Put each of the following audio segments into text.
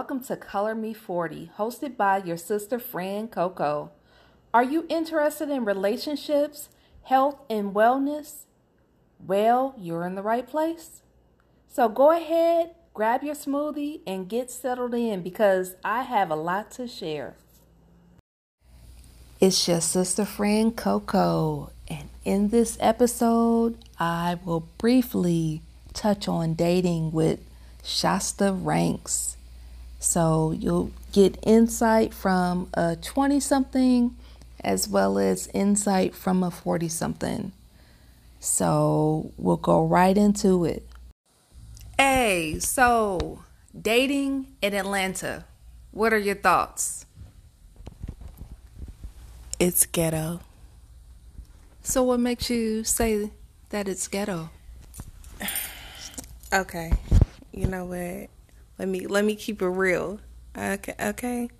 Welcome to Color Me 40, hosted by your sister friend Coco. Are you interested in relationships, health, and wellness? Well, you're in the right place. So go ahead, grab your smoothie, and get settled in because I have a lot to share. It's your sister friend Coco, and in this episode, I will briefly touch on dating with Shasta Ranks. So you'll get insight from a 20 something as well as insight from a 40 something. So we'll go right into it. Hey, so dating in Atlanta. What are your thoughts? It's ghetto. So what makes you say that it's ghetto? Okay. You know what? Let me let me keep it real. Okay, okay.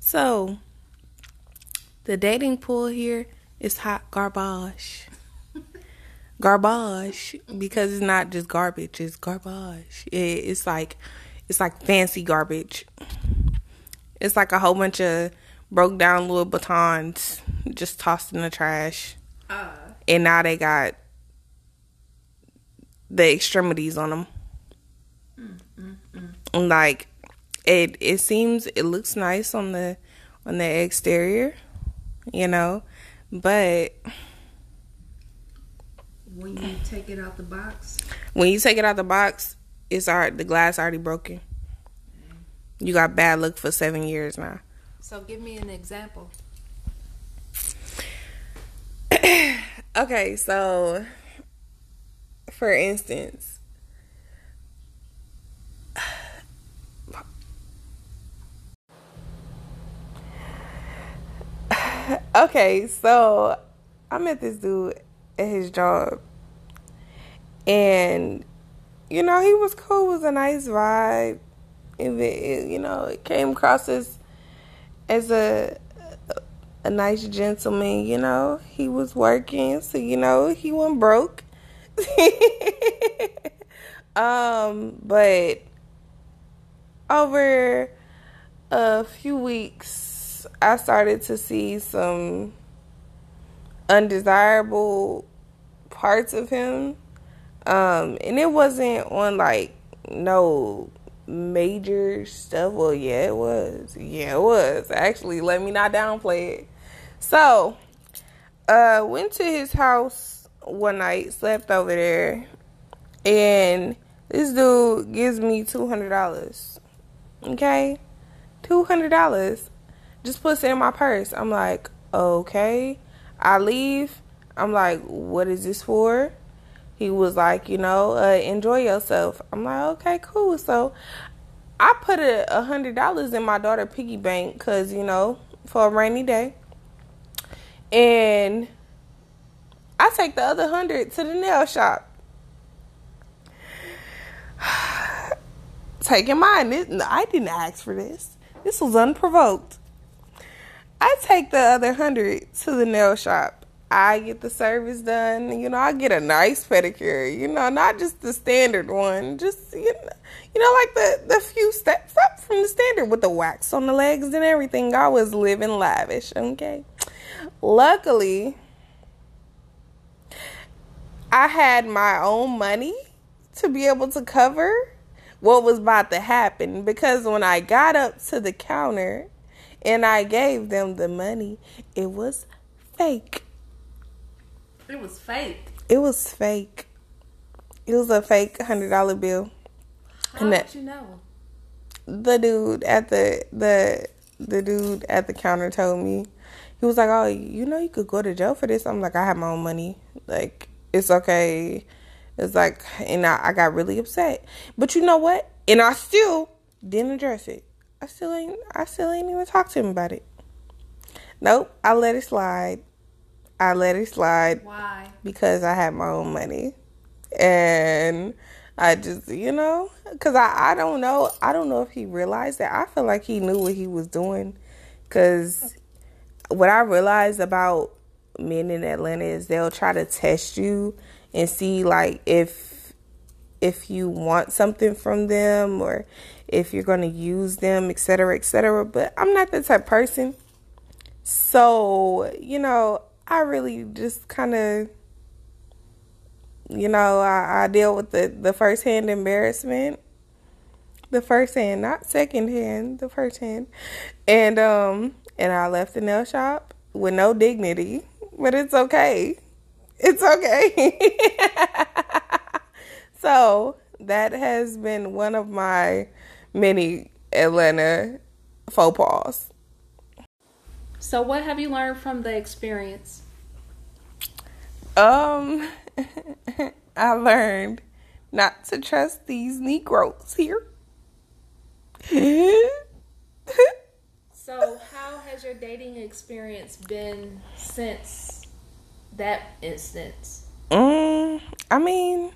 So, the dating pool here is hot garbage. garbage because it's not just garbage, it's garbage. It, it's like it's like fancy garbage. It's like a whole bunch of broke down little batons just tossed in the trash. Uh. And now they got the extremities on them. Like it it seems it looks nice on the on the exterior, you know, but when you take it out the box, when you take it out the box, it's already the glass already broken. You got bad luck for seven years now. So give me an example. okay, so for instance, okay, so I met this dude at his job, and you know he was cool. It was a nice vibe. It, you know, it came across as as a a nice gentleman. You know, he was working, so you know he wasn't broke. um, but over a few weeks, I started to see some undesirable parts of him. Um, and it wasn't on like no major stuff. Well, yeah, it was. Yeah, it was. Actually, let me not downplay it. So, uh, went to his house one night, slept over there, and this dude gives me two hundred dollars. Okay, two hundred dollars. Just puts it in my purse. I'm like, okay. I leave. I'm like, what is this for? He was like, you know, uh, enjoy yourself. I'm like, okay, cool. So I put a hundred dollars in my daughter piggy bank because you know for a rainy day, and I take the other hundred to the nail shop. Taking mine. I didn't ask for this. This was unprovoked. I take the other hundred to the nail shop. I get the service done. You know, I get a nice pedicure. You know, not just the standard one. Just you know, you know, like the the few steps up from the standard with the wax on the legs and everything. I was living lavish. Okay. Luckily, I had my own money to be able to cover what was about to happen because when I got up to the counter and I gave them the money, it was fake. It was fake. It was fake. It was a fake hundred dollar bill. How and that, you know? The dude at the the the dude at the counter told me. He was like, "Oh, you know, you could go to jail for this." I'm like, "I have my own money. Like, it's okay." It's like, and I, I got really upset. But you know what? And I still didn't address it. I still ain't. I still ain't even talk to him about it. Nope. I let it slide. I let it slide. Why? Because I had my own money, and I just, you know, because I, I don't know, I don't know if he realized that. I feel like he knew what he was doing, because what I realized about men in Atlanta is they'll try to test you and see like if if you want something from them or if you're going to use them, etc., etc. But I'm not that type person. So, you know, I really just kind of, you know, I, I deal with the, the first hand embarrassment. The first hand, not second hand, the first hand. And um and I left the nail shop with no dignity. But it's okay. It's okay. so that has been one of my many Atlanta faux pas. So, what have you learned from the experience? Um, I learned not to trust these Negroes here. so, how has your dating experience been since that instance? Um, I mean,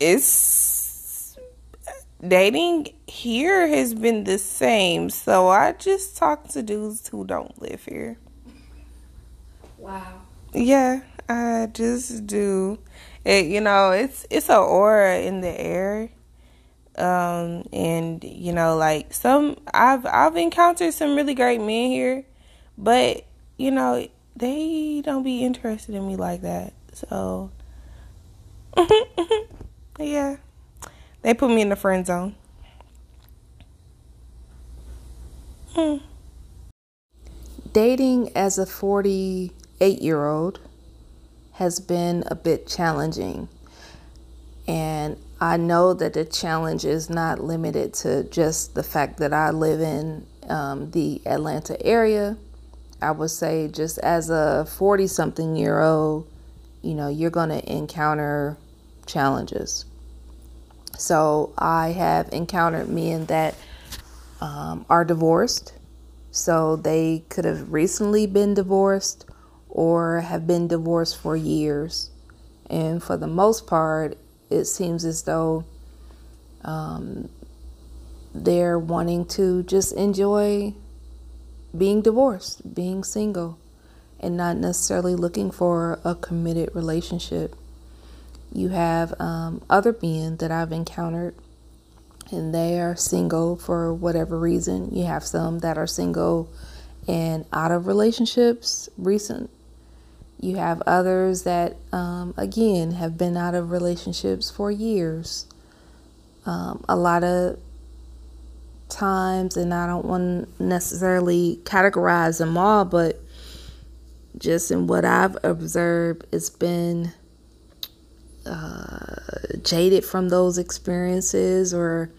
it's dating here has been the same. So I just talk to dudes who don't live here. Wow. Yeah, I just do. It, you know, it's it's an aura in the air. Um, and you know, like some I've I've encountered some really great men here, but you know, they don't be interested in me like that. So yeah. They put me in the friend zone. Hmm. Dating as a 48 year old has been a bit challenging. And I know that the challenge is not limited to just the fact that I live in um, the Atlanta area. I would say, just as a 40 something year old, you know, you're going to encounter challenges. So I have encountered men that um, are divorced. So they could have recently been divorced or have been divorced for years. And for the most part, it seems as though um, they're wanting to just enjoy being divorced, being single, and not necessarily looking for a committed relationship. You have um, other men that I've encountered, and they are single for whatever reason. You have some that are single and out of relationships recent. You have others that, um, again, have been out of relationships for years. Um, a lot of times, and I don't want to necessarily categorize them all, but just in what I've observed, it's been uh, jaded from those experiences or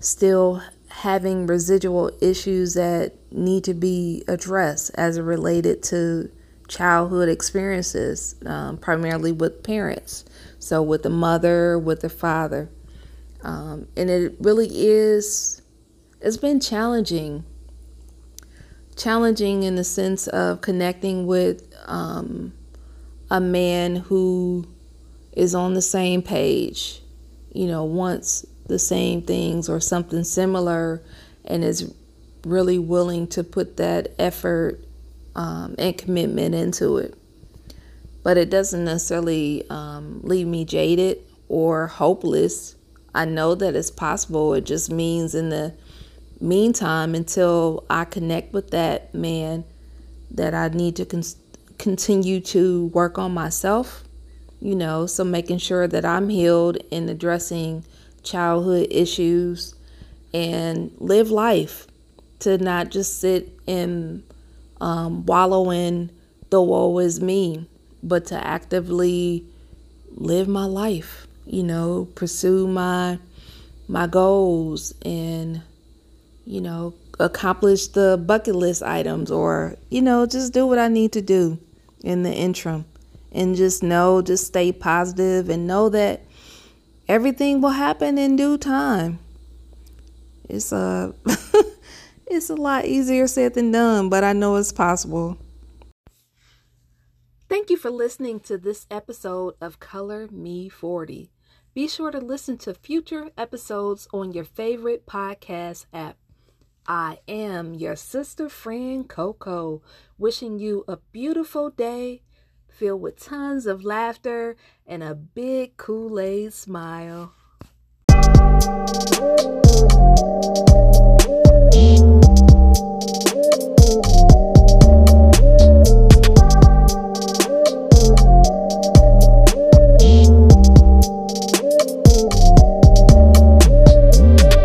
still having residual issues that need to be addressed as related to childhood experiences, um, primarily with parents. So, with the mother, with the father. Um, and it really is, it's been challenging. Challenging in the sense of connecting with um, a man who is on the same page, you know, wants the same things or something similar and is really willing to put that effort um, and commitment into it. But it doesn't necessarily um, leave me jaded or hopeless. I know that it's possible. It just means in the meantime, until I connect with that man, that I need to con- continue to work on myself you know, so making sure that I'm healed and addressing childhood issues and live life to not just sit and um, wallow in the woe is me, but to actively live my life, you know, pursue my my goals and you know, accomplish the bucket list items or, you know, just do what I need to do in the interim and just know, just stay positive and know that everything will happen in due time. It's uh, a it's a lot easier said than done, but I know it's possible. Thank you for listening to this episode of Color Me 40. Be sure to listen to future episodes on your favorite podcast app. I am your sister friend Coco, wishing you a beautiful day filled with tons of laughter and a big Kool Aid smile.